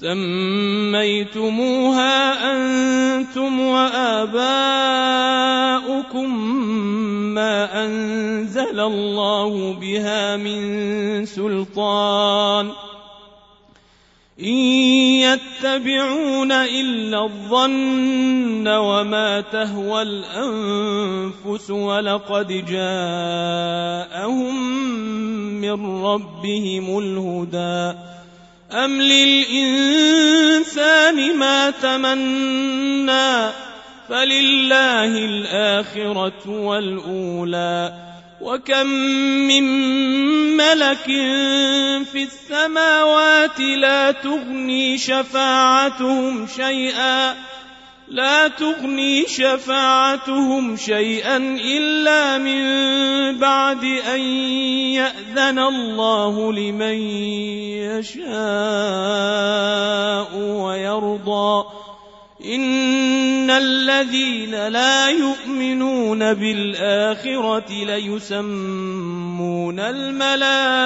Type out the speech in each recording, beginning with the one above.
سميتموها أنتم وآباؤكم ما أنزل الله بها من سلطان. إن يتبعون إلا الظن وما تهوى الأنفس ولقد جاءهم من ربهم الهدى. أم للإنسان ما تمنى فلله الآخرة والأولى وكم من ملك في السماوات لا تغني شفاعتهم شيئا لا تغني شفاعتهم شيئا إلا من بعد أن يأذن الله لمن يشاء ويرضى. إن الذين لا يؤمنون بالآخرة ليسمون الملائكة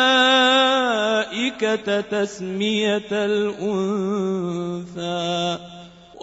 تسمية الأنثى.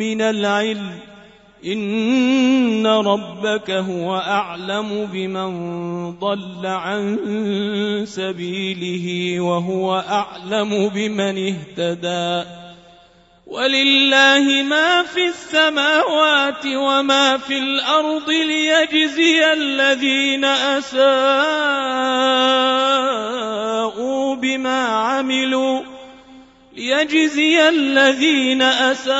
من العلم. إن ربك هو أعلم بمن ضل عن سبيله وهو أعلم بمن اهتدى. ولله ما في السماوات وما في الأرض ليجزي الذين أساءوا بما عملوا. ليجزي الذين أساءوا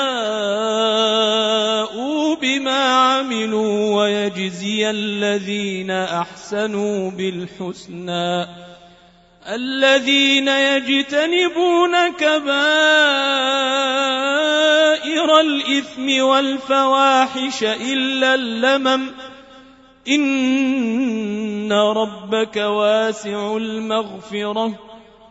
بما عملوا ويجزي الذين أحسنوا بالحسنى. الذين يجتنبون كبائر الإثم والفواحش إلا اللمم. إن ربك واسع المغفرة.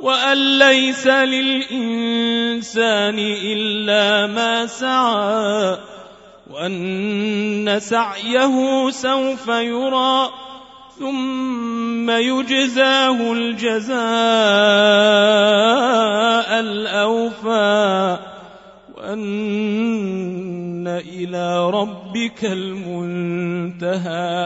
وأن ليس للإنسان إلا ما سعى وأن سعيه سوف يرى ثم يجزاه الجزاء الأوفى. وأن إلى ربك المنتهى.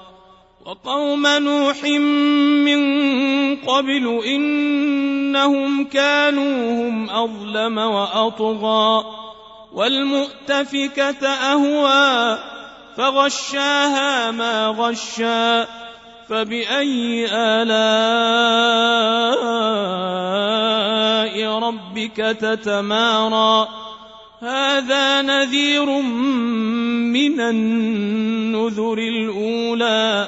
وقوم نوح من قبل إنهم كانوا هم أظلم وأطغى والمؤتفكة أهوى فغشاها ما غشى فبأي آلاء ربك تتمارى هذا نذير من النذر الأولى